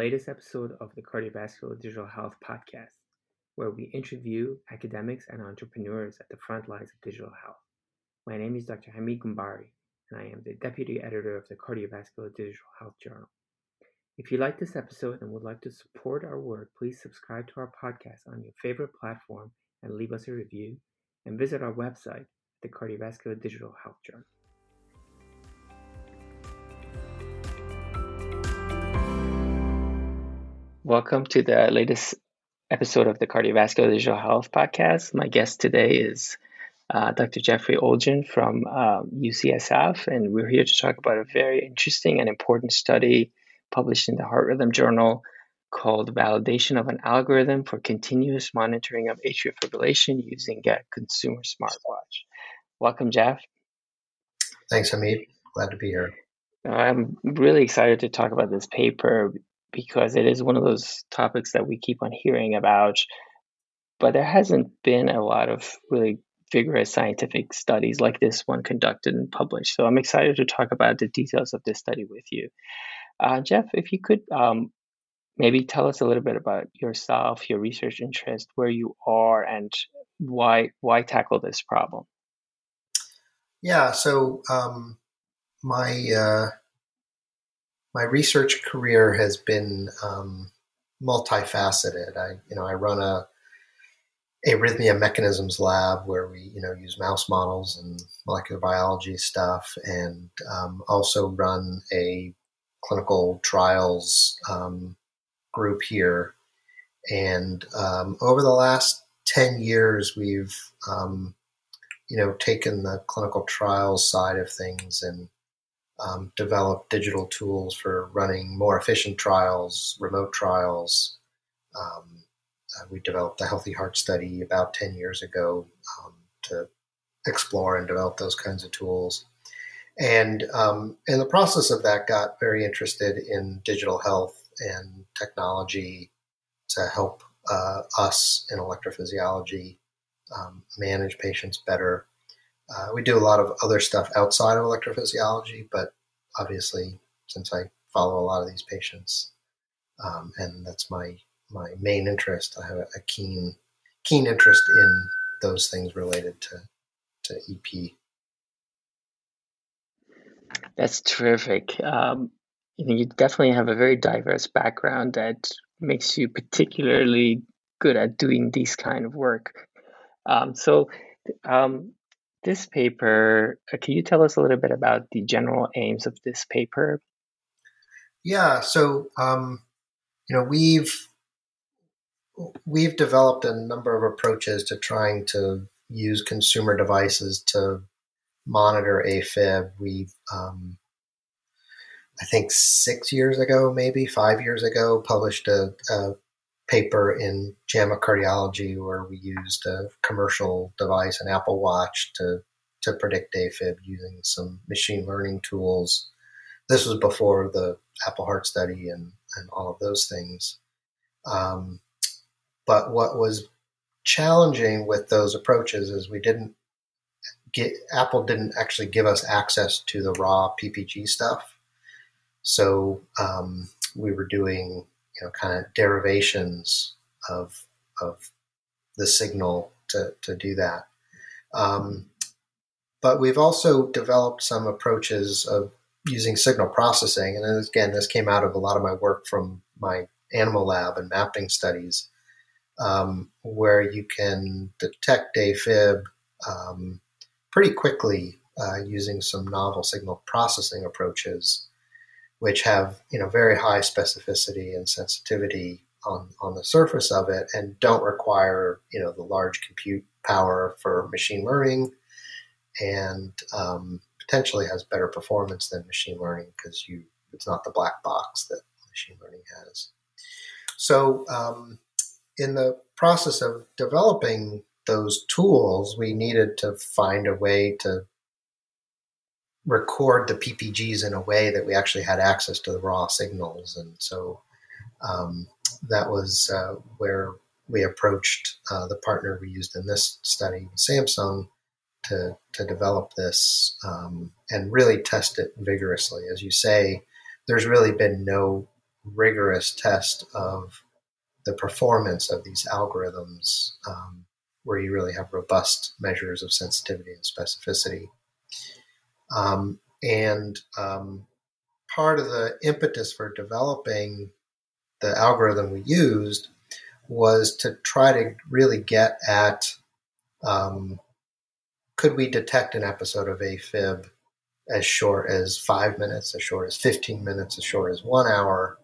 latest episode of the Cardiovascular Digital Health Podcast, where we interview academics and entrepreneurs at the front lines of digital health. My name is Dr. Hamid Ghanbari, and I am the Deputy Editor of the Cardiovascular Digital Health Journal. If you like this episode and would like to support our work, please subscribe to our podcast on your favorite platform and leave us a review, and visit our website, the Cardiovascular Digital Health Journal. Welcome to the latest episode of the Cardiovascular Digital Health Podcast. My guest today is uh, Dr. Jeffrey Olgin from uh, um, UCSF, and we're here to talk about a very interesting and important study published in the Heart Rhythm Journal called Validation of an Algorithm for Continuous Monitoring of Atrial Fibrillation Using a Consumer Smartwatch. Welcome, Jeff. Thanks, Hamid. Glad to be here. I'm really excited to talk about this paper because it is one of those topics that we keep on hearing about, but there hasn't been a lot of really vigorous scientific studies like this one conducted and published. So I'm excited to talk about the details of this study with you. Uh, Jeff, if you could um, maybe tell us a little bit about yourself, your research interest, where you are, and why why tackle this problem. Yeah, so um, my uh, my research career has been um, multifaceted. I, you know, I run a arrhythmia mechanisms lab where we, you know, use mouse models and molecular biology stuff, and um, also run a clinical trials um, group here. And um, over the last ten years, we've, um, you know, taken the clinical trials side of things and um, develop digital tools for running more efficient trials, remote trials. Um, uh, we developed the Healthy Heart Study about 10 years ago um, to explore and develop those kinds of tools. And um, in the process of that, got very interested in digital health and technology to help uh, us in electrophysiology um, manage patients better uh, we do a lot of other stuff outside of electrophysiology, but obviously, since I follow a lot of these patients, um, and that's my my main interest, I have a, keen keen interest in those things related to to EP. That's terrific. Um, you definitely have a very diverse background that makes you particularly good at doing this kind of work. Um, so, um, this paper, uh, can you tell us a little bit about the general aims of this paper? Yeah, so um, you know we've we've developed a number of approaches to trying to use consumer devices to monitor AFib. We've um, I think six years ago, maybe five years ago, published a, a paper in JAMA Cardiology where we used a commercial device, an Apple Watch, to to predict AFib using some machine learning tools. This was before the Apple Heart Study and and all of those things. Um, but what was challenging with those approaches is we didn't get Apple didn't actually give us access to the raw PPG stuff. So um, we were doing you know kind of derivations of of the signal to to do that. Um, but we've also developed some approaches of using signal processing, and again, this came out of a lot of my work from my animal lab and mapping studies, um, where you can detect AFib um, pretty quickly uh, using some novel signal processing approaches which have you know very high specificity and sensitivity on on the surface of it, and don't require you know the large compute power for machine learning, and um, potentially has better performance than machine learning because you it's not the black box that machine learning has. So um, in the process of developing those tools, we needed to find a way to record the PPGs in a way that we actually had access to the raw signals. And so um, that was uh, where we approached uh, the partner we used in this study, Samsung, to, to develop this um, and really test it vigorously. As you say, there's really been no rigorous test of the performance of these algorithms, um, where you really have robust measures of sensitivity and specificity. Um, and um, part of the impetus for developing the algorithm we used was to try to really get at um, could we detect an episode of AFib as short as five minutes, as short as 15 minutes, as short as one hour,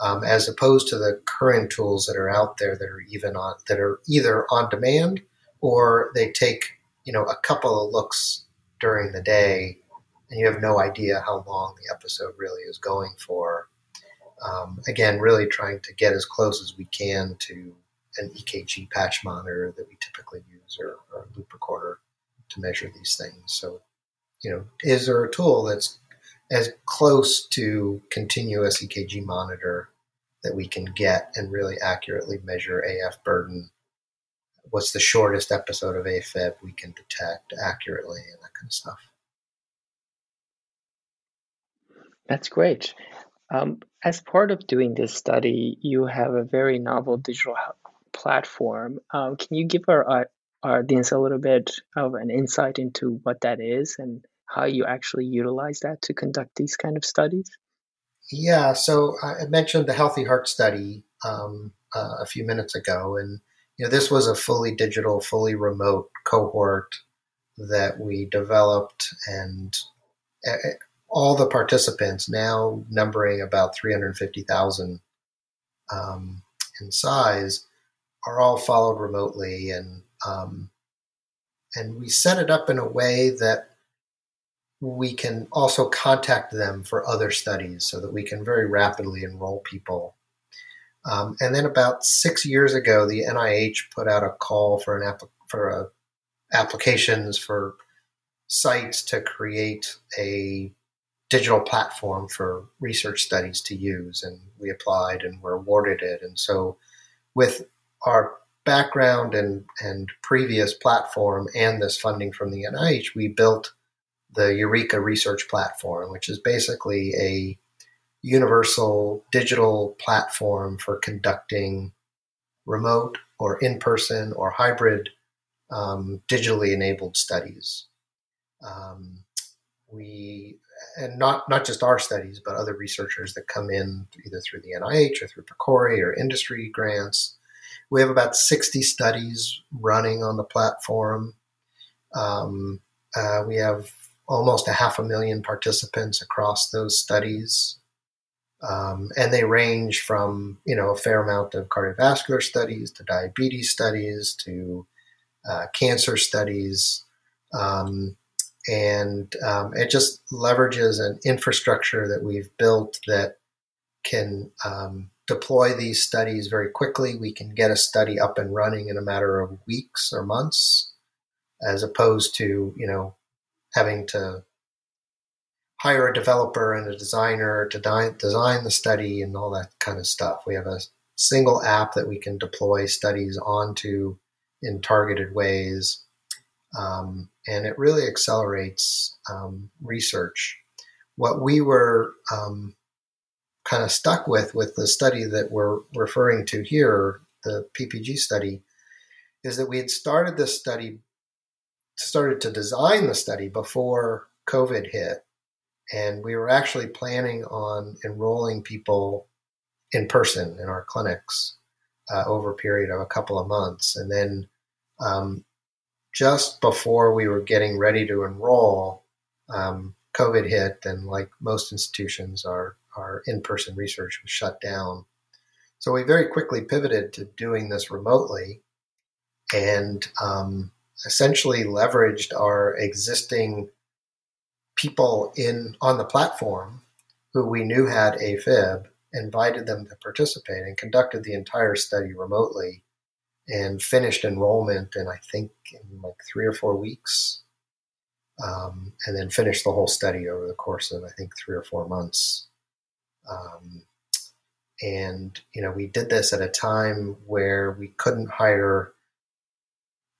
um, as opposed to the current tools that are out there that are even on that are either on demand or they take you know a couple of looks during the day and you have no idea how long the episode really is going for. Um, again, really trying to get as close as we can to an EKG patch monitor that we typically use or, or a loop recorder to measure these things. So, you know, is there a tool that's as close to continuous EKG monitor that we can get and really accurately measure AF burden? What's the shortest episode of AFib we can detect accurately and that kind of stuff? That's great. Um, as part of doing this study, you have a very novel digital platform. Um, can you give our, our audience a little bit of an insight into what that is and how you actually utilize that to conduct these kind of studies? Yeah, so I mentioned the Healthy Heart Study um, uh, a few minutes ago, and you know this was a fully digital, fully remote cohort that we developed, and all the participants, now numbering about 350,000 um, in size, are all followed remotely, and um, and we set it up in a way that we can also contact them for other studies, so that we can very rapidly enroll people. Um, and then about six years ago, the NIH put out a call for an app for a, applications for sites to create a digital platform for research studies to use, and we applied and were awarded it. And so, with our background and and previous platform and this funding from the NIH, we built the Eureka Research Platform, which is basically a universal digital platform for conducting remote or in person or hybrid um, digitally enabled studies. Um, we and not not just our studies, but other researchers that come in either through the NIH or through PCORI or industry grants. We have about 60 studies running on the platform. Um, uh, we have almost a half a million participants across those studies. Um, and they range from, you know, a fair amount of cardiovascular studies to diabetes studies to uh, cancer studies. Um, and um, it just leverages an infrastructure that we've built that can um, deploy these studies very quickly. We can get a study up and running in a matter of weeks or months, as opposed to you know having to hire a developer and a designer to di- design the study and all that kind of stuff. We have a single app that we can deploy studies onto in targeted ways um, and it really accelerates um, research. What we were um, kind of stuck with with the study that we're referring to here, the PPG study, is that we had started this study, started to design the study before COVID hit, and we were actually planning on enrolling people in person in our clinics uh, over a period of a couple of months, and then um, just before we were getting ready to enroll, um, COVID hit, and like most institutions, our, our in person research was shut down. So we very quickly pivoted to doing this remotely and um, essentially leveraged our existing people in on the platform who we knew had AFib, invited them to participate, and conducted the entire study remotely and finished enrollment in I think in like three or four weeks, um, and then finished the whole study over the course of I think three or four months. Um, and you know we did this at a time where we couldn't hire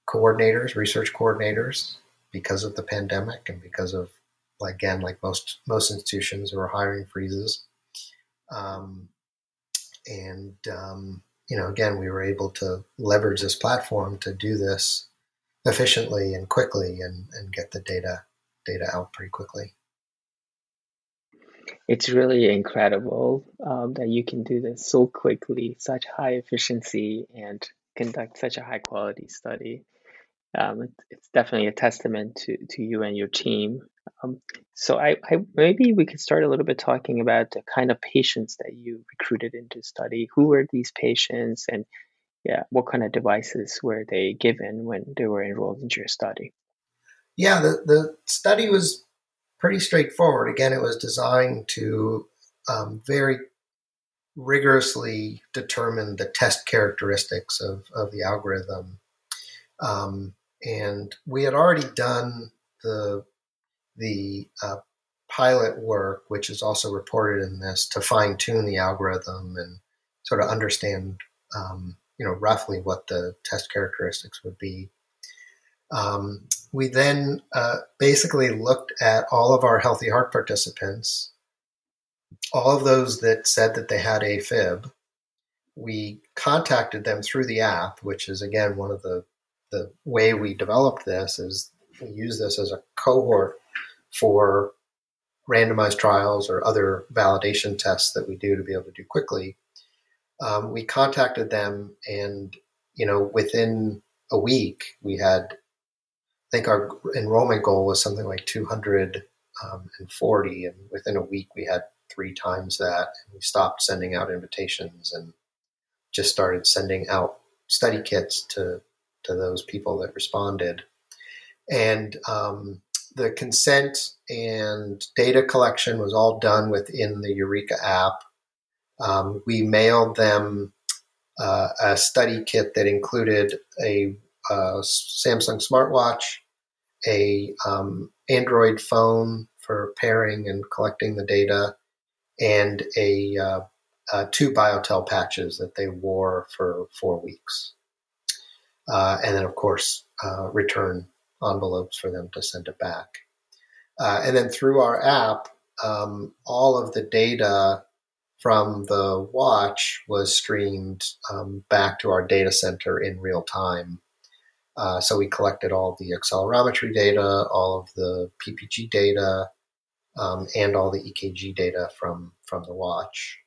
coordinators, research coordinators, because of the pandemic and because of again like most most institutions were hiring freezes. Um, and um, you know, again, we were able to leverage this platform to do this efficiently and quickly, and, and get the data data out pretty quickly. It's really incredible um, that you can do this so quickly, such high efficiency, and conduct such a high quality study. Um, it's definitely a testament to, to you and your team. Um, so I, I maybe we could start a little bit talking about the kind of patients that you recruited into study. Who were these patients, and yeah, what kind of devices were they given when they were enrolled into your study? Yeah, the, the study was pretty straightforward. Again, it was designed to um, very rigorously determine the test characteristics of, of the algorithm. Um, and we had already done the the uh, pilot work, which is also reported in this, to fine tune the algorithm and sort of understand, um, you know, roughly what the test characteristics would be. Um, we then uh, basically looked at all of our healthy heart participants, all of those that said that they had AFib. We contacted them through the app, which is again one of the the way we developed this is we use this as a cohort for randomized trials or other validation tests that we do to be able to do quickly. Um, we contacted them, and you know, within a week, we had I think our enrollment goal was something like 240, um, and within a week we had three times that. And we stopped sending out invitations and just started sending out study kits to to those people that responded. And um, the consent and data collection was all done within the Eureka app. Um, we mailed them uh, a study kit that included a, a Samsung smartwatch, a um, Android phone for pairing and collecting the data, and a uh, uh, two BioTel patches that they wore for four weeks, uh, and then of course uh, return envelopes for them to send it back. Uh, and then through our app, um, all of the data from the watch was streamed um, back to our data center in real time uh, so we collected all the accelerometry data, all of the PPG data, um, and all the EKG data from from the watch.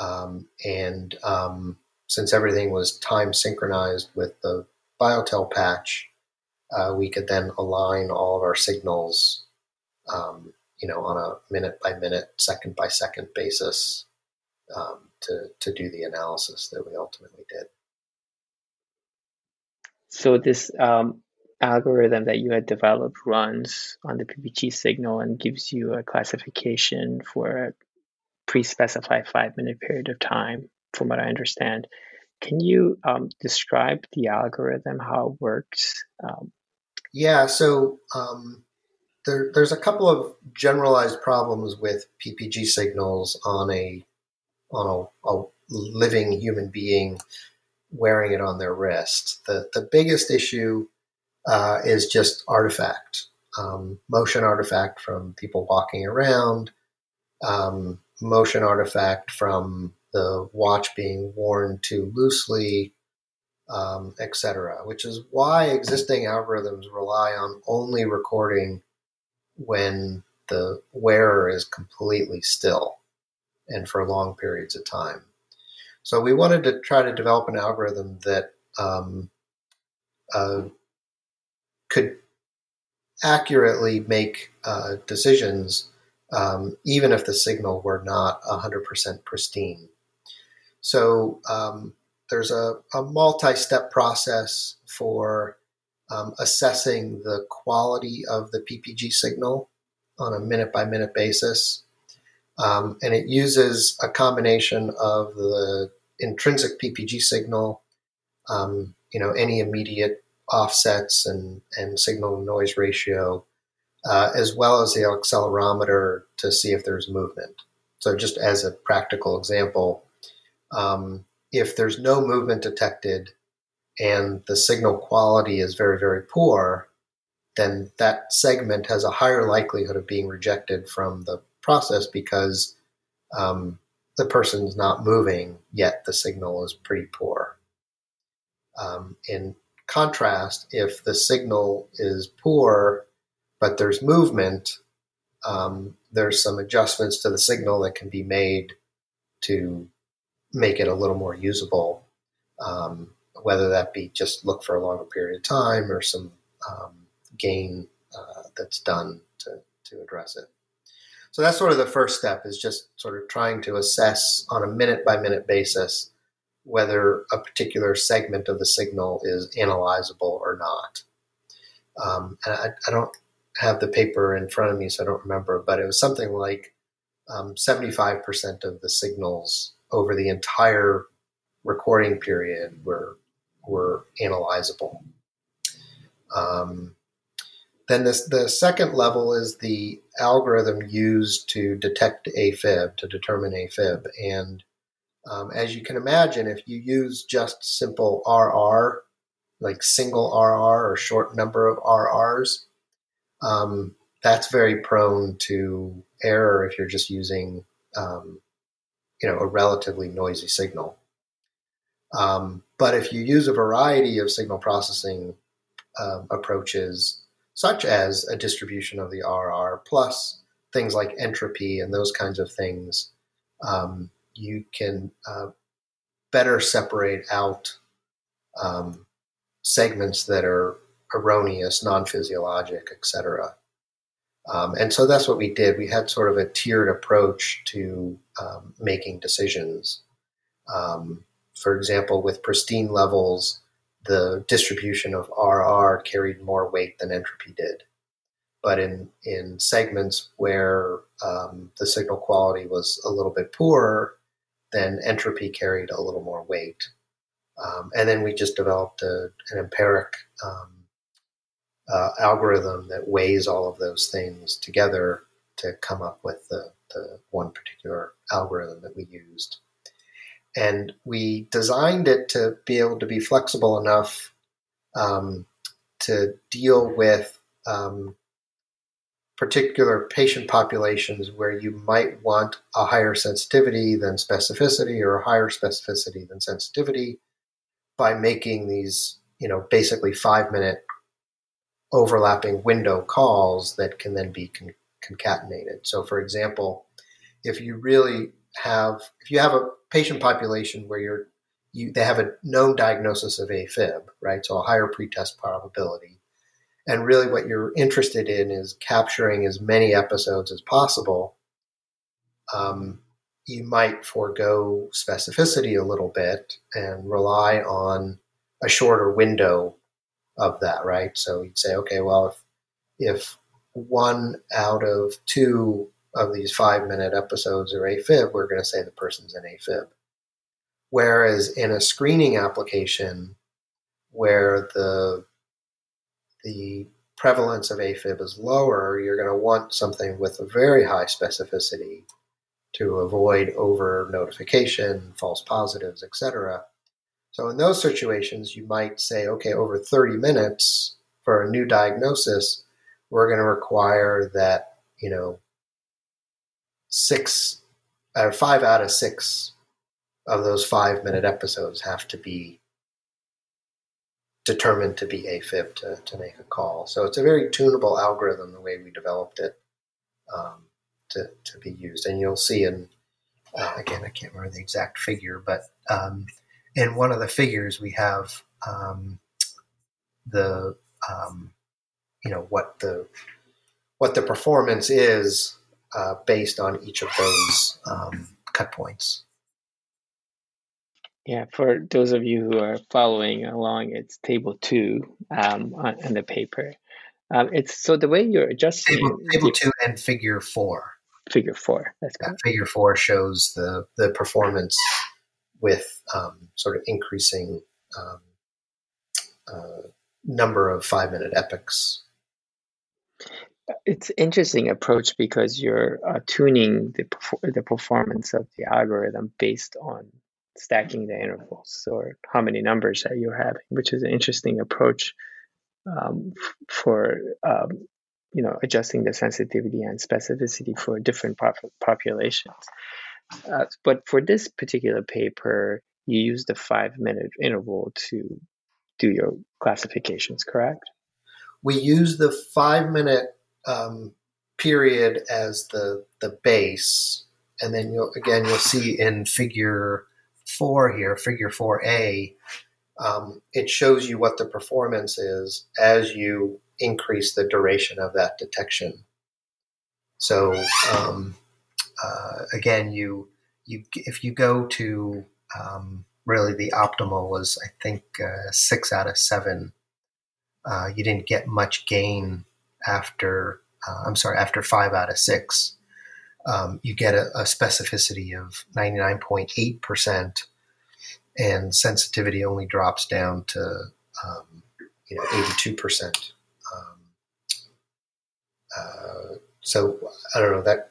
Um, and um, since everything was time synchronized with the BioTel patch, uh, we could then align all of our signals, um, you know, on a minute by minute, second by second basis um, to to do the analysis that we ultimately did. So this um, algorithm that you had developed runs on the PPG signal and gives you a classification for a pre-specified five-minute period of time, from what I understand. Can you um, describe the algorithm, how it works? Um, yeah, so um, there, there's a couple of generalized problems with PPG signals on a on a, a living human being wearing it on their wrist. The, the biggest issue uh, is just artifact, um, motion artifact from people walking around, um, motion artifact from the watch being worn too loosely, um, etc. Which is why existing algorithms rely on only recording when the wearer is completely still and for long periods of time. So we wanted to try to develop an algorithm that um, uh, could accurately make uh, decisions, um, even if the signal were not 100% pristine. So um, there's a, a multi step process for um, assessing the quality of the PPG signal on a minute by minute basis. Um, and it uses a combination of the intrinsic PPG signal, um, you know, any immediate offsets and, and signal noise ratio, uh, as well as the accelerometer to see if there's movement. So, just as a practical example, um, if there's no movement detected and the signal quality is very, very poor, then that segment has a higher likelihood of being rejected from the process because um, the person's not moving, yet the signal is pretty poor. Um, in contrast, if the signal is poor, but there's movement, um, there's some adjustments to the signal that can be made to make it a little more usable, um, whether that be just look for a longer period of time or some um, gain uh, that's done to, to address it. So that's sort of the first step is just sort of trying to assess on a minute by minute basis whether a particular segment of the signal is analyzable or not. Um, and I, I, don't have the paper in front of me, so I don't remember, but it was something like um, 75% of the signals over the entire recording period were were analyzable. Um, then this, the second level is the algorithm used to detect AFib, to determine AFib. And um, as you can imagine, if you use just simple RR, like single RR or short number of RRs, um, that's very prone to error if you're just using, um, you know, a relatively noisy signal. Um, but if you use a variety of signal processing um, approaches, such as a distribution of the RR plus things like entropy and those kinds of things, um, you can uh, better separate out um, segments that are erroneous, non physiologic, etc. Um, and so that's what we did. We had sort of a tiered approach to um, making decisions. Um, for example, with pristine levels, the distribution of RR carried more weight than entropy did. But in, in segments where um, the signal quality was a little bit poorer, then entropy carried a little more weight. Um, and then we just developed a, an empiric um, uh, algorithm that weighs all of those things together to come up with the, the one particular algorithm that we used. And we designed it to be able to be flexible enough um, to deal with um, particular patient populations where you might want a higher sensitivity than specificity or a higher specificity than sensitivity by making these, you know, basically five minute overlapping window calls that can then be con- concatenated. So, for example, if you really have, if you have a patient population where you're, you, they have a known diagnosis of AFib, right? So a higher pretest probability. And really, what you're interested in is capturing as many episodes as possible. Um, you might forego specificity a little bit and rely on a shorter window of that, right? So you'd say, okay, well, if if one out of two of these five minute episodes are AFib, we're going to say the person's an AFib. Whereas in a screening application where the the prevalence of AFib is lower, you're going to want something with a very high specificity to avoid over notification, false positives, etc. So in those situations, you might say, okay, over 30 minutes for a new diagnosis, we're going to require that, you know, six or uh, five out of six of those five minute episodes have to be determined to be AFib to, to make a call. So it's a very tunable algorithm the way we developed it um, to, to be used. And you'll see in, uh, again, I can't remember the exact figure, but um, in one of the figures we have um, the um, you know what the what the performance is uh, based on each of those um, cut points. Yeah, for those of you who are following along, it's table two um, on, on, the paper. Um, it's so the way you're adjusting table, table two and figure four. Figure four. That's yeah, Figure four shows the the performance with um, sort of increasing um, uh, number of five minute epochs. it's interesting approach because you're uh, tuning the the performance of the algorithm based on stacking the intervals or how many numbers that you're having, which is an interesting approach um, for um, you know adjusting the sensitivity and specificity for different pop- populations. Uh, but for this particular paper, you use the five minute interval to do your classifications, correct? We use the five minute um, period as the the base, and then you'll again you'll see in Figure four here, Figure four A, um, it shows you what the performance is as you increase the duration of that detection. So um, uh, again, you you if you go to um, really the optimal was I think uh, six out of seven. Uh, you didn't get much gain after uh, I'm sorry after five out of six. Um, you get a, a specificity of 99.8 percent, and sensitivity only drops down to um, you know 82 percent. Um, uh, so I don't know that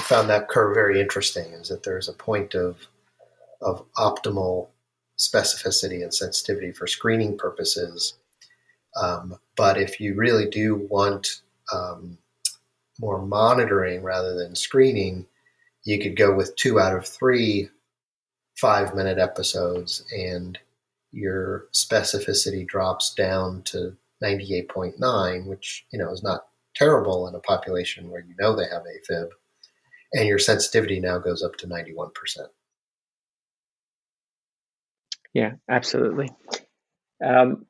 I found that curve very interesting. Is that there's a point of of optimal specificity and sensitivity for screening purposes. Um, but if you really do want um, more monitoring rather than screening, you could go with two out of three five minute episodes and your specificity drops down to 98.9, which, you know, is not terrible in a population where you know they have AFib. And your sensitivity now goes up to 91%. Yeah, absolutely. Um,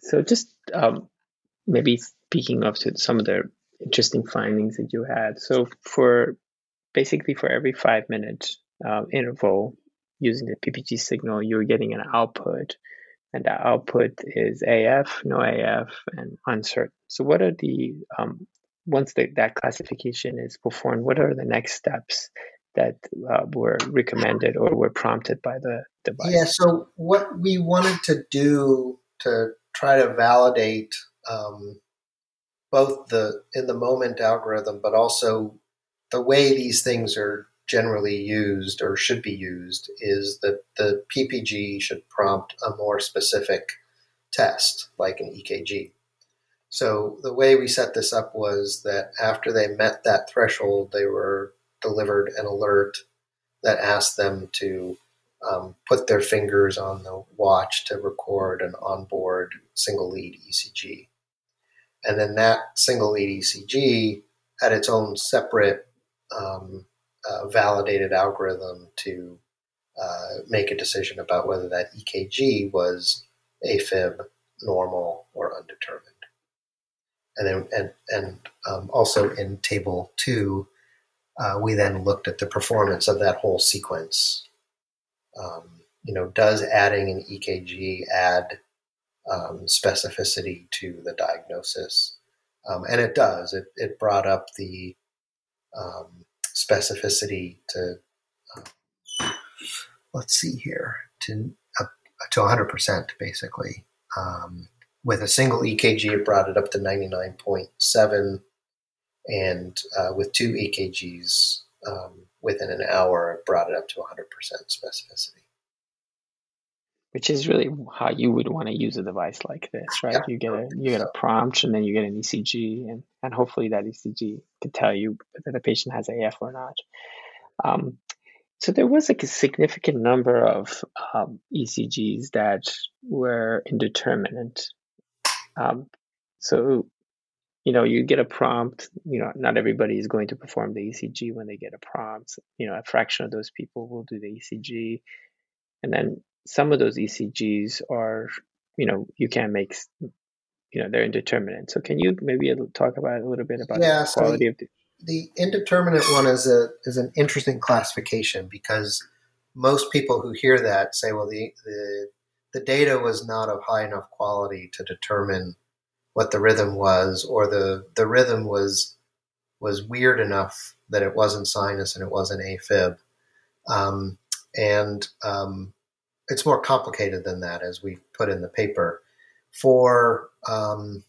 so just um, maybe speaking of some of the interesting findings that you had. So for basically for every five minute uh, interval using the PPG signal, you're getting an output, and the output is AF, no AF, and uncertain. So what are the um, once the, that classification is performed, what are the next steps that uh, were recommended or were prompted by the device? Yeah, so what we wanted to do to try to validate um, both the in the moment algorithm, but also the way these things are generally used or should be used is that the PPG should prompt a more specific test, like an EKG. So the way we set this up was that after they met that threshold, they were delivered an alert that asked them to um, put their fingers on the watch to record an onboard single lead ECG. And then that single lead ECG had its own separate um, uh, validated algorithm to uh, make a decision about whether that EKG was AFib, normal, or undetermined. And then, and, and um, also in table two, uh, we then looked at the performance of that whole sequence. Um, you know, does adding an EKG add um, specificity to the diagnosis? Um, and it does. It, it brought up the um, specificity to, uh, let's see here, to, uh, to 100% basically. Um, with a single EKG, it brought it up to 99.7 and uh, with two EKGs um, within an hour, it brought it up to 100% specificity. Which is really how you would want to use a device like this, right? Yeah. You get a you get a prompt, and then you get an ECG, and and hopefully that ECG can tell you whether the patient has AF or not. Um, so there was like a significant number of um, ECGs that were indeterminate. Um, so you know, you get a prompt, you know, not everybody is going to perform the ECG when they get a prompt. You know, a fraction of those people will do the ECG. And then some of those ECGs are, you know, you can't make, you know, they're indeterminate. So can you maybe talk about a little bit about yeah, the quality so of the the indeterminate one is a is an interesting classification because most people who hear that say, well, the the, the data was not of high enough quality to determine what the rhythm was, or the the rhythm was was weird enough that it wasn't sinus and it wasn't AFib. Um, and um, it's more complicated than that, as we put in the paper. For um,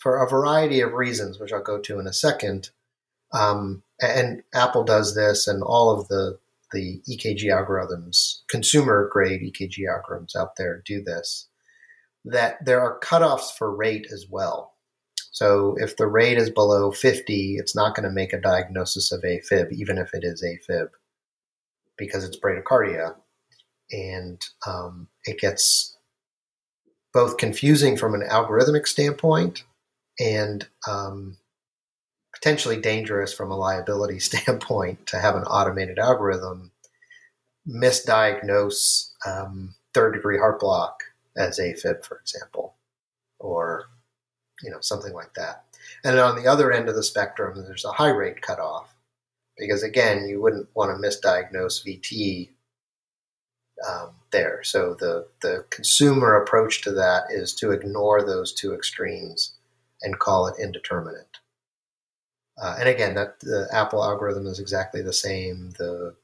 for a variety of reasons, which I'll go to in a second, um, and Apple does this, and all of the the EKG algorithms, consumer grade EKG algorithms out there do this that there are cutoffs for rate as well. So if the rate is below 50, it's not going to make a diagnosis of AFib, even if it is AFib. because it's bradycardia, and um, it gets both confusing from an algorithmic standpoint and um, potentially dangerous from a liability standpoint to have an automated algorithm misdiagnose um, third degree heart block as AFib, for example, or you know something like that. And on the other end of the spectrum, there's a high rate cutoff because again, you wouldn't want to misdiagnose VT um, there. So the the consumer approach to that is to ignore those two extremes and call it indeterminate. Uh, and again, that the Apple algorithm is exactly the same. The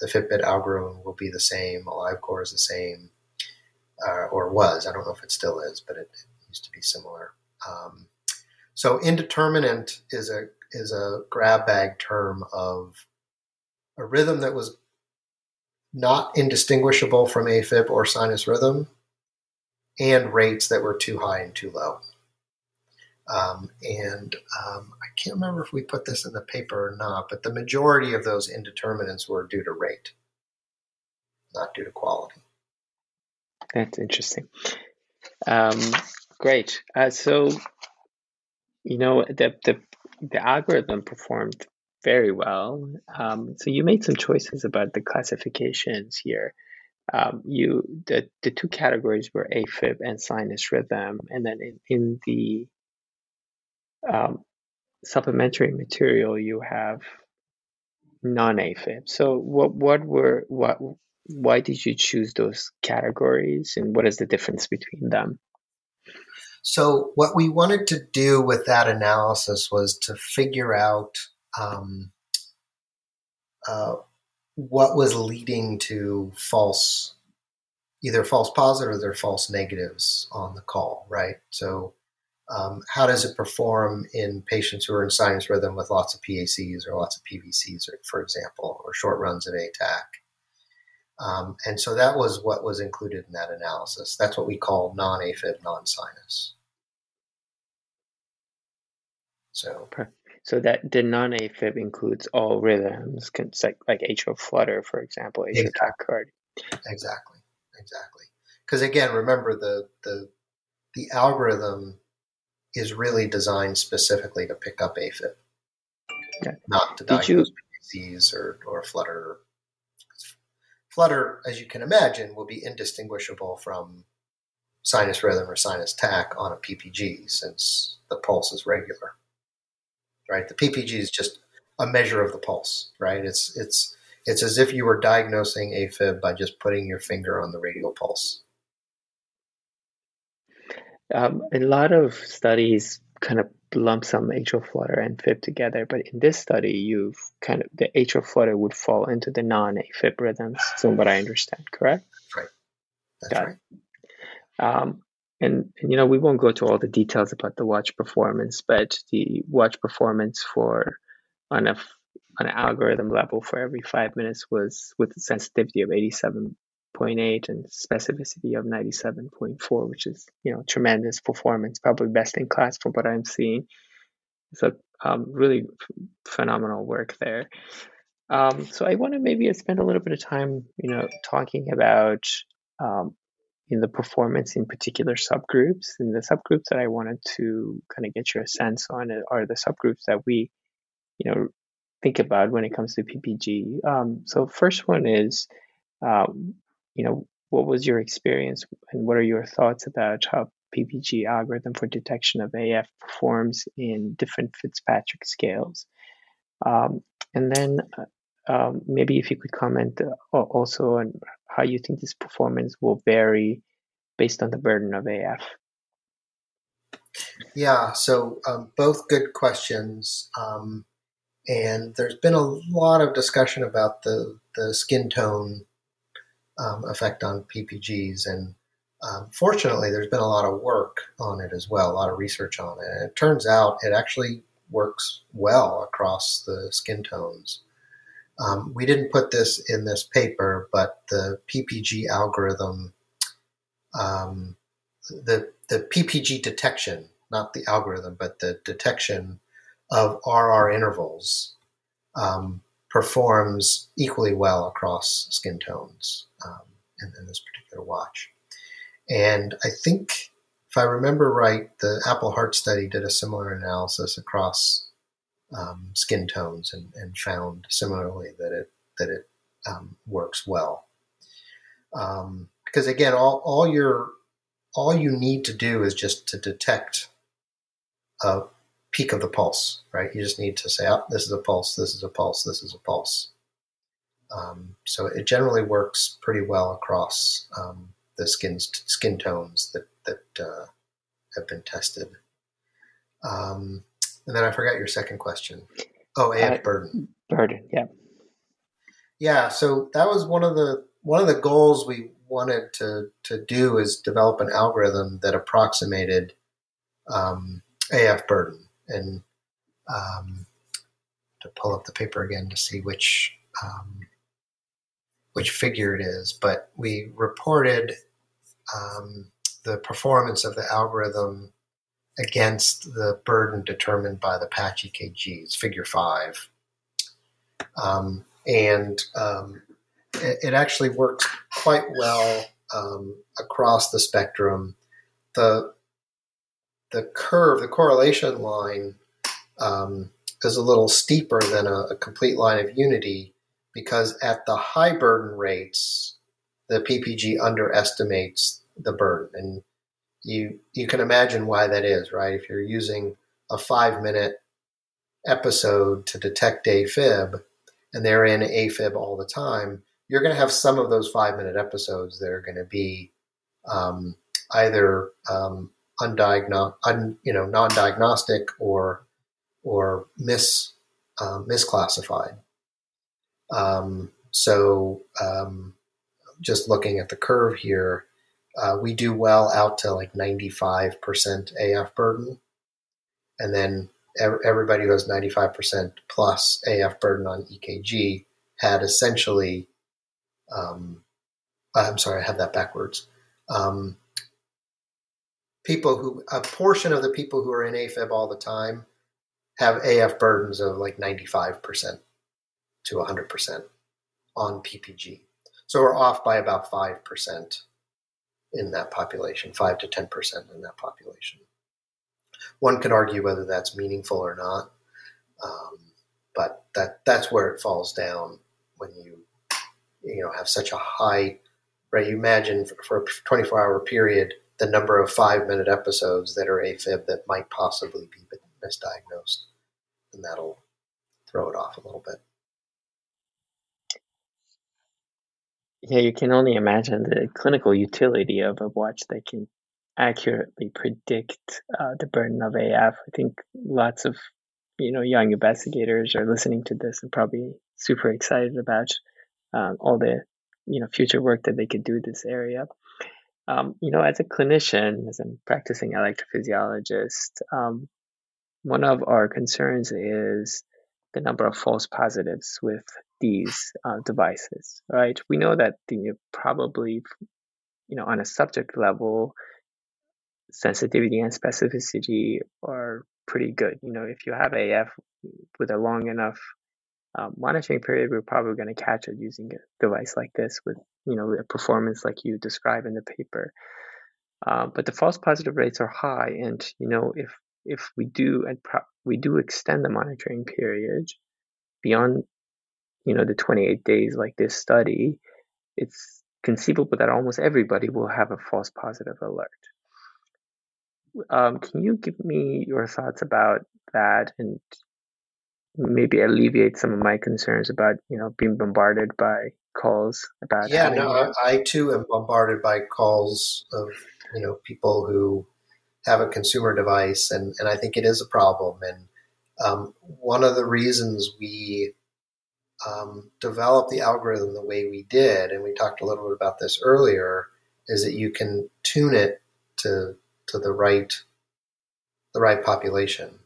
the Fitbit algorithm will be the same. AliveCor is the same, uh, or was. I don't know if it still is, but it, it used to be similar. Um, so indeterminate is a is a grab bag term of a rhythm that was not indistinguishable from AFib or sinus rhythm, and rates that were too high and too low. Um, and um, I can't remember if we put this in the paper or not, but the majority of those indeterminants were due to rate, not due to quality. That's interesting. Um, great. Uh, so, you know, the, the, the algorithm performed very well. Um, so you made some choices about the classifications here. Um, you the the two categories were AFib and sinus rhythm, and then in, in the um, supplementary material you have non-AFib. So what what were what why did you choose those categories, and what is the difference between them? So what we wanted to do with that analysis was to figure out um, uh, what was leading to false, either false positives or false negatives on the call, right? So um, how does it perform in patients who are in sinus rhythm with lots of PACs or lots of PVCs, for example, or short runs of ATAC? Um, and so that was what was included in that analysis. That's what we call non AFib, non sinus. So, so that the non AFib includes all rhythms, like, like atrial flutter, for example, atrial exactly. tachycardia. Exactly, exactly. Because again, remember the the the algorithm is really designed specifically to pick up AFib, okay. not to diagnose disease or, or flutter. Flutter, as you can imagine, will be indistinguishable from sinus rhythm or sinus tach on a PPG since the pulse is regular. Right? The PPG is just a measure of the pulse, right? It's it's it's as if you were diagnosing AFib by just putting your finger on the radial pulse. Um, a lot of studies kind of lump some atrial flutter and fib together, but in this study, you've kind of the atrial flutter would fall into the non-AFib rhythms, from what I understand, correct? Right. That's Got right. Um, and, and, you know, we won't go to all the details about the watch performance, but the watch performance for on a on an algorithm level for every five minutes was with a sensitivity of 87 0.8 and specificity of 97.4, which is, you know, tremendous performance, probably best in class from what I'm seeing. So um, really phenomenal work there. Um, so I want to maybe spend a little bit of time, you know, talking about um, in the performance in particular subgroups. And the subgroups that I wanted to kind of get your sense on are the subgroups that we, you know, think about when it comes to PPG. Um, so first one is um, you know, what was your experience and what are your thoughts about how PPG algorithm for detection of AF performs in different Fitzpatrick scales? Um, and then uh, um, maybe if you could comment uh, also on how you think this performance will vary based on the burden of AF. Yeah, so um, both good questions. Um, and there's been a lot of discussion about the, the skin tone um, effect on PPGs. And um, fortunately, there's been a lot of work on it as well, a lot of research on it. And it turns out it actually works well across the skin tones. Um, we didn't put this in this paper, but the PPG algorithm, um, the the PPG detection, not the algorithm, but the detection of RR intervals um, performs equally well across skin tones um, in, in, this particular watch. And I think, if I remember right, the Apple Heart Study did a similar analysis across um, skin tones and, and, found similarly that it that it um, works well. Um, because again, all, all your all you need to do is just to detect a peak of the pulse, right? You just need to say, "Oh, this is a pulse. This is a pulse. This is a pulse." Um, so it generally works pretty well across um, the skin skin tones that that uh, have been tested. Um, and then I forgot your second question. Oh, AF uh, burden. Burden, yeah. Yeah, so that was one of the one of the goals we wanted to to do is develop an algorithm that approximated um, AF burden and um, to pull up the paper again to see which um, which figure it is, but we reported um, the performance of the algorithm against the burden determined by the patch EKGs, figure five. Um, and um, it, it, actually works quite well um, across the spectrum. The the curve, the correlation line, um, is a little steeper than a, a, complete line of unity because at the high burden rates, the PPG underestimates the burden, and you you can imagine why that is, right? If you're using a five minute episode to detect AFib, and they're in AFib all the time, you're going to have some of those five minute episodes that are going to be um, either um, undiagnosed, un, you know, non-diagnostic or or mis uh, misclassified. Um, so, um, just looking at the curve here, uh, we do well out to like 95% AF burden, and then everybody who has 95% plus AF burden on EKG had essentially. Um, I'm sorry, I have that backwards. Um, people who a portion of the people who are in AFib all the time have AF burdens of like 95% to 100% on PPG. So we're off by about 5% in that population, 5 to 10% in that population. One could argue whether that's meaningful or not, um, but that that's where it falls down when you you know have such a high right. You imagine for, for a 24 hour period, the number of five minute episodes that are AFib that might possibly be misdiagnosed. And that'll throw it off a little bit. Yeah, you can only imagine the clinical utility of a watch that can accurately predict uh, the burden of AF. I think lots of you know young investigators are listening to this and probably super excited about um, all the you know future work that they could do in this area. Um, you know, as a clinician, as a practicing electrophysiologist, um, one of our concerns is the number of false positives with these uh, devices, right? We know that the, probably, you know, on a subject level, sensitivity and specificity are pretty good. You know, if you have AF with a long enough um, monitoring period, we're probably going to catch it using a device like this with you know a performance like you describe in the paper. Uh, but the false positive rates are high, and you know if if we do and pro- we do extend the monitoring period beyond you know the 28 days like this study, it's conceivable that almost everybody will have a false positive alert. Um, can you give me your thoughts about that and maybe alleviate some of my concerns about you know being bombarded by calls about yeah no I, I, too am bombarded by calls of you know people who have a consumer device and and i think it is a problem and um, one of the reasons we um, developed the algorithm the way we did and we talked a little bit about this earlier is that you can tune it to to the right the right population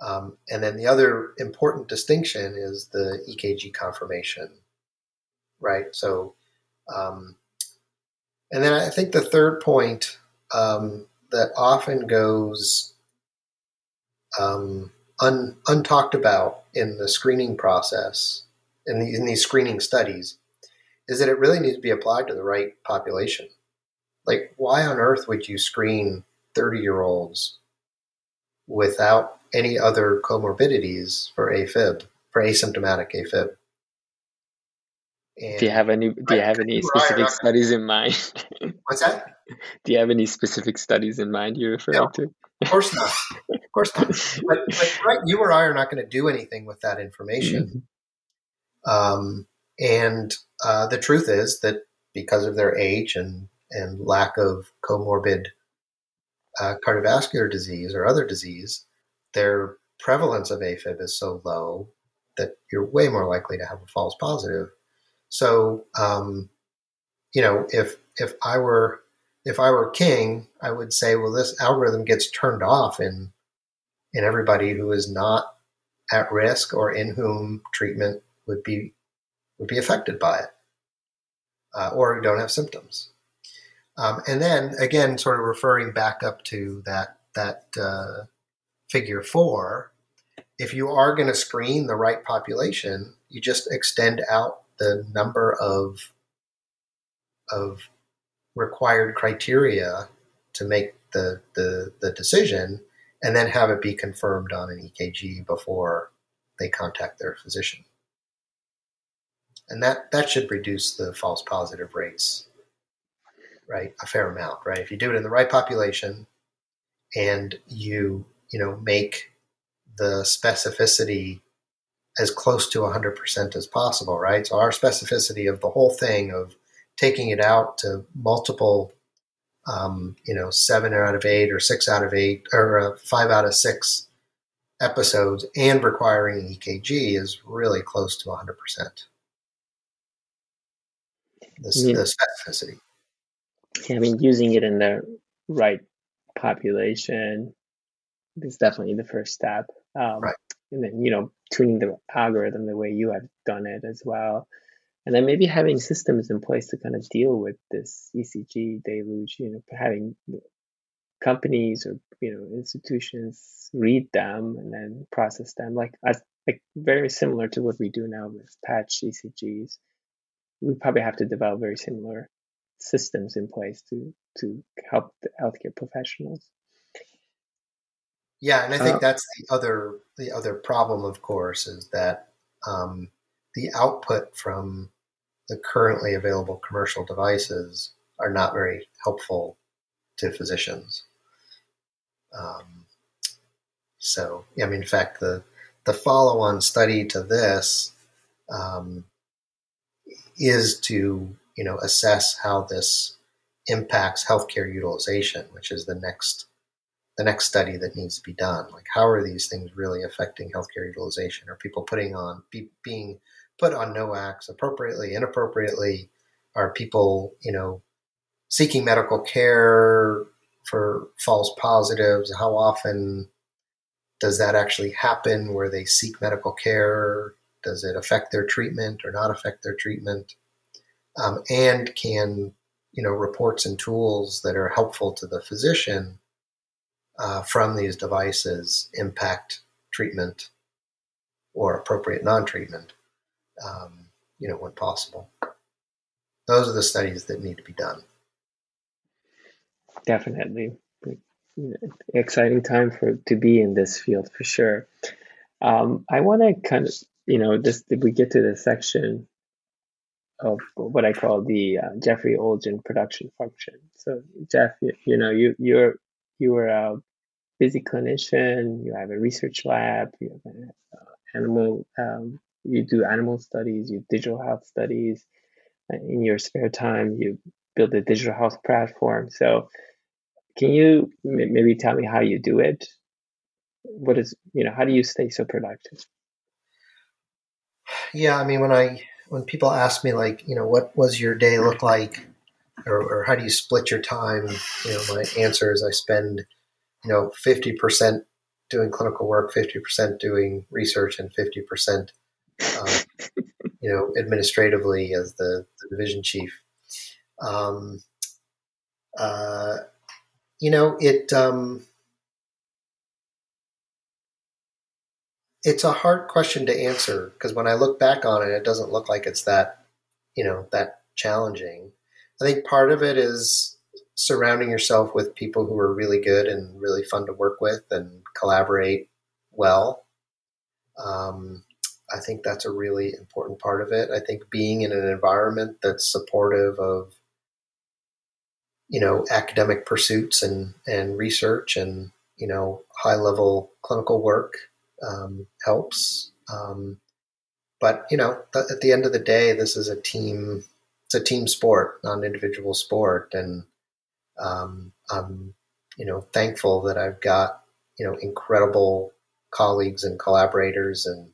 um, and then the other important distinction is the EKG confirmation, right? So, um, and then I think the third point um, that often goes um, un, untalked about in the screening process in, the, in these screening studies is that it really needs to be applied to the right population. Like, why on earth would you screen 30 year olds without any other comorbidities for AFib, for asymptomatic AFib? And do you have any? Do you have any specific studies in mind? What's that? Do you have any specific studies in mind you're referring no, to? Of course not. Of course not. But, but right, you or I are not going to do anything with that information. Mm-hmm. Um, and uh, the truth is that because of their age and and lack of comorbid uh, cardiovascular disease or other disease, their prevalence of AFib is so low that you're way more likely to have a false positive. So, um, you know, if if I were if I were king, I would say, well, this algorithm gets turned off in in everybody who is not at risk or in whom treatment would be would be affected by it, uh, or don't have symptoms. Um, and then again, sort of referring back up to that that uh, figure four, if you are going to screen the right population, you just extend out the number of of required criteria to make the, the, the decision and then have it be confirmed on an EKG before they contact their physician. And that, that should reduce the false positive rates, right? A fair amount, right? If you do it in the right population and you, you know, make the specificity as close to 100% as possible, right? So our specificity of the whole thing of taking it out to multiple, um, you know, seven out of eight or six out of eight or uh, five out of six episodes and requiring an EKG is really close to 100%. The, mean, the specificity. Yeah, I mean, using it in the right population is definitely the first step. Um, right. And then, you know, tuning the algorithm the way you have done it as well and then maybe having systems in place to kind of deal with this ECG deluge, you know, having companies or you know institutions read them and then process them, like like very similar to what we do now with patch ECGs. We probably have to develop very similar systems in place to to help the healthcare professionals. Yeah, and I think uh, that's the other the other problem, of course, is that um, the output from the currently available commercial devices are not very helpful to physicians. Um, so, I mean, in fact, the the follow-on study to this um, is to you know assess how this impacts healthcare utilization, which is the next the next study that needs to be done. Like, how are these things really affecting healthcare utilization? Are people putting on be, being put on NOACs appropriately, inappropriately? Are people, you know, seeking medical care for false positives? How often does that actually happen where they seek medical care? Does it affect their treatment or not affect their treatment? Um, and can you know reports and tools that are helpful to the physician uh, from these devices impact treatment or appropriate non-treatment? um, you know, when possible. Those are the studies that need to be done. Definitely, exciting time for to be in this field for sure. Um, I want to kind of, you know, this we get to the section of what I call the uh, Jeffrey Olgin production function. So, Jeff, you, you know, you you're you are a busy clinician. You have a research lab. You have an uh, animal um, you do animal studies, you digital health studies. In your spare time, you build a digital health platform. So, can you maybe tell me how you do it? What is you know how do you stay so productive? Yeah, I mean when I when people ask me like you know what was your day look like, or, or how do you split your time? You know, my answer is I spend you know fifty percent doing clinical work, fifty percent doing research, and fifty percent um, you know, administratively as the, the division chief. Um, uh, you know, it, um, it's a hard question to answer because when I look back on it, it doesn't look like it's that, you know, that challenging. I think part of it is surrounding yourself with people who are really good and really fun to work with and collaborate well. Um, I think that's a really important part of it. I think being in an environment that's supportive of, you know, academic pursuits and, and research and, you know, high level clinical work um, helps. Um, but, you know, th- at the end of the day, this is a team, it's a team sport, not an individual sport. And um, I'm, you know, thankful that I've got, you know, incredible colleagues and collaborators and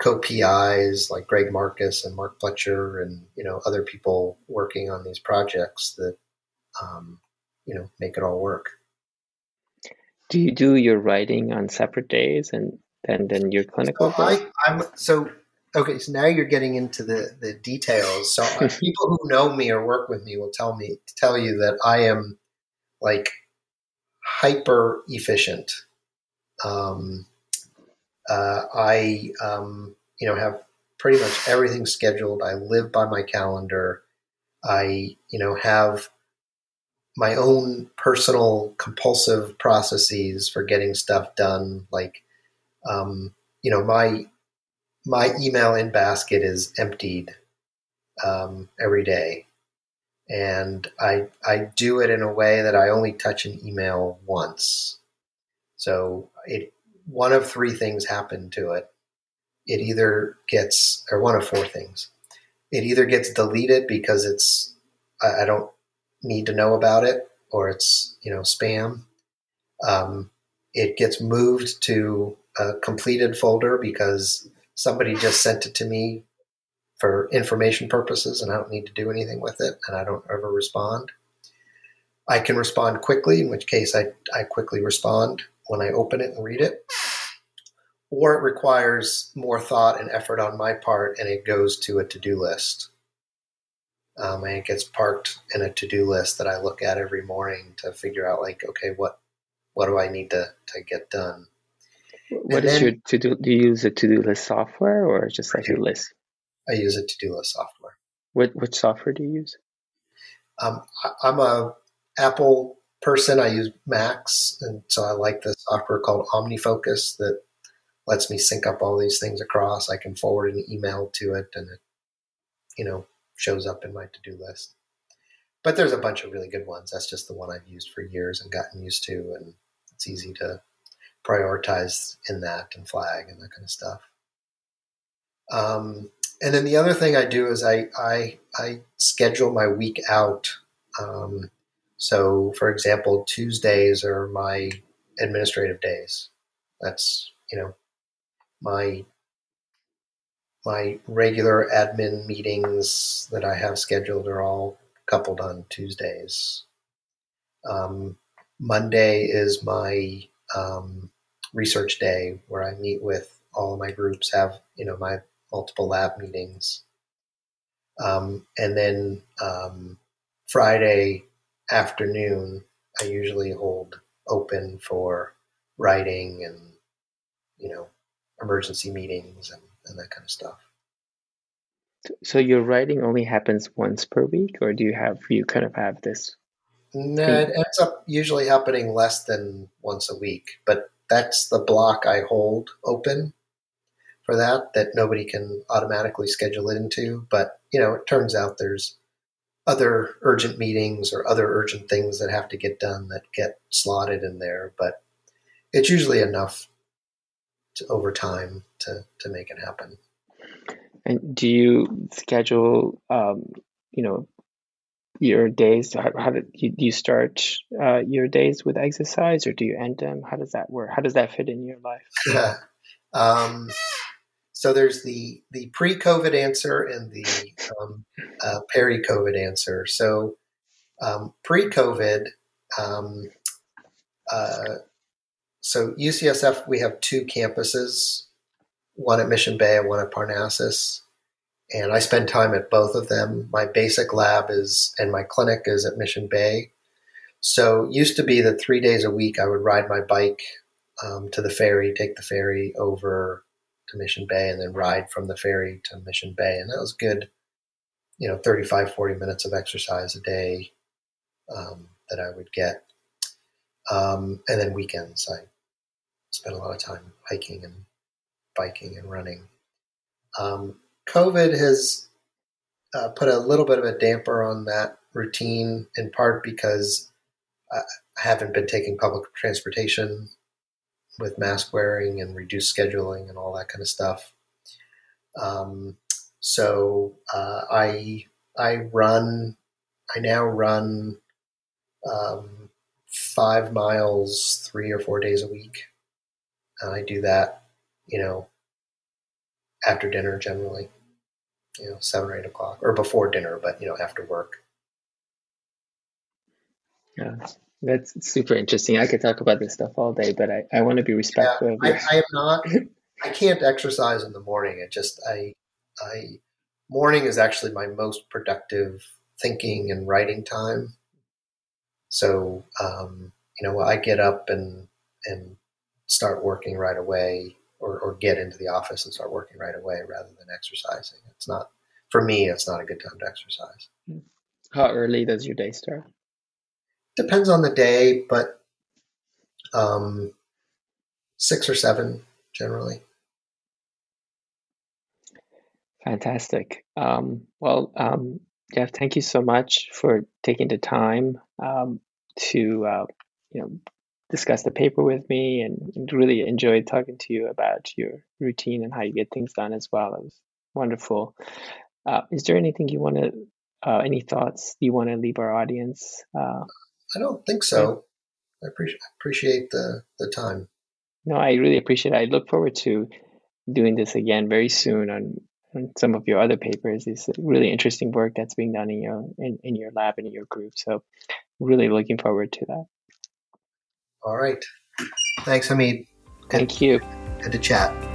co-PIs like Greg Marcus and Mark Pletcher and you know other people working on these projects that um, you know make it all work. Do you do your writing on separate days and then then your clinical? So I, I'm so okay. So now you're getting into the the details. So uh, people who know me or work with me will tell me tell you that I am like hyper efficient. Um, uh, I, um, you know, have pretty much everything scheduled. I live by my calendar. I, you know, have my own personal compulsive processes for getting stuff done. Like, um, you know, my my email in basket is emptied um, every day, and I I do it in a way that I only touch an email once. So it one of three things happen to it. It either gets, or one of four things. It either gets deleted because it's, I, I don't need to know about it, or it's, you know, spam. Um, it gets moved to a completed folder because somebody just sent it to me for information purposes and I don't need to do anything with it and I don't ever respond. I can respond quickly, in which case I, I quickly respond when I open it and read it, or it requires more thought and effort on my part and it goes to a to do list. Um, and it gets parked in a to do list that I look at every morning to figure out, like, okay, what what do I need to, to get done? What and is then, your to do? Do you use a to do list software or just like a list? I use a to do list software. What which software do you use? Um, I, I'm a Apple person. I use Macs, and so I like the software called OmniFocus that lets me sync up all these things across. I can forward an email to it, and it, you know, shows up in my to-do list. But there's a bunch of really good ones. That's just the one I've used for years and gotten used to, and it's easy to prioritize in that and flag and that kind of stuff. Um, and then the other thing I do is I I, I schedule my week out. Um, so, for example, Tuesdays are my administrative days. That's you know my my regular admin meetings that I have scheduled are all coupled on Tuesdays. Um, Monday is my um, research day where I meet with all of my groups, have you know my multiple lab meetings, um, and then um, Friday afternoon, I usually hold open for writing and, you know, emergency meetings and, and that kind of stuff. So your writing only happens once per week, or do you have you kind of have this? No, it ends up usually happening less than once a week, but that's the block I hold open for that that nobody can automatically schedule it into. But you know, it turns out there's other urgent meetings or other urgent things that have to get done that get slotted in there, but it's usually enough to, over time to, to make it happen. And do you schedule, um, you know, your days? How, how do, you, do you start uh, your days with exercise, or do you end them? How does that work? How does that fit in your life? um, so there's the the pre-COVID answer and the um, uh, peri-COVID answer. So um, pre-COVID, um, uh, so UCSF we have two campuses, one at Mission Bay and one at Parnassus, and I spend time at both of them. My basic lab is and my clinic is at Mission Bay. So used to be that three days a week I would ride my bike um, to the ferry, take the ferry over to Mission Bay, and then ride from the ferry to Mission Bay. And that was good, you know, 35, 40 minutes of exercise a day um, that I would get. Um, and then weekends, I spent a lot of time hiking and biking and running. Um, COVID has uh, put a little bit of a damper on that routine, in part because I haven't been taking public transportation with mask wearing and reduced scheduling and all that kind of stuff. Um, so uh, I I run. I now run um, five miles three or four days a week. And I do that, you know, after dinner generally, you know, seven or eight o'clock, or before dinner, but you know, after work. Yeah, that's super interesting. I could talk about this stuff all day, but I, I want to be respectful. Yeah, I, I am not. I can't exercise in the morning. It just I I morning is actually my most productive thinking and writing time. So um, you know, I get up and and start working right away or, or get into the office and start working right away rather than exercising. It's not, for me, it's not a good time to exercise. How early does your day start? Depends on the day, but um, six or seven generally. Fantastic. Um, well, um, Jeff, thank you so much for taking the time um, to uh, you know discuss the paper with me and really enjoyed talking to you about your routine and how you get things done as well. It was wonderful. Uh, is there anything you want to, uh, any thoughts you want to leave our audience? Uh, I don't think so. I appreciate appreciate the the time. No, I really appreciate it. I look forward to doing this again very soon on, on some of your other papers. It's really interesting work that's being done in your in, in your lab and in your group. So really looking forward to that. All right. Thanks, Hamid. Thank you. Good to chat.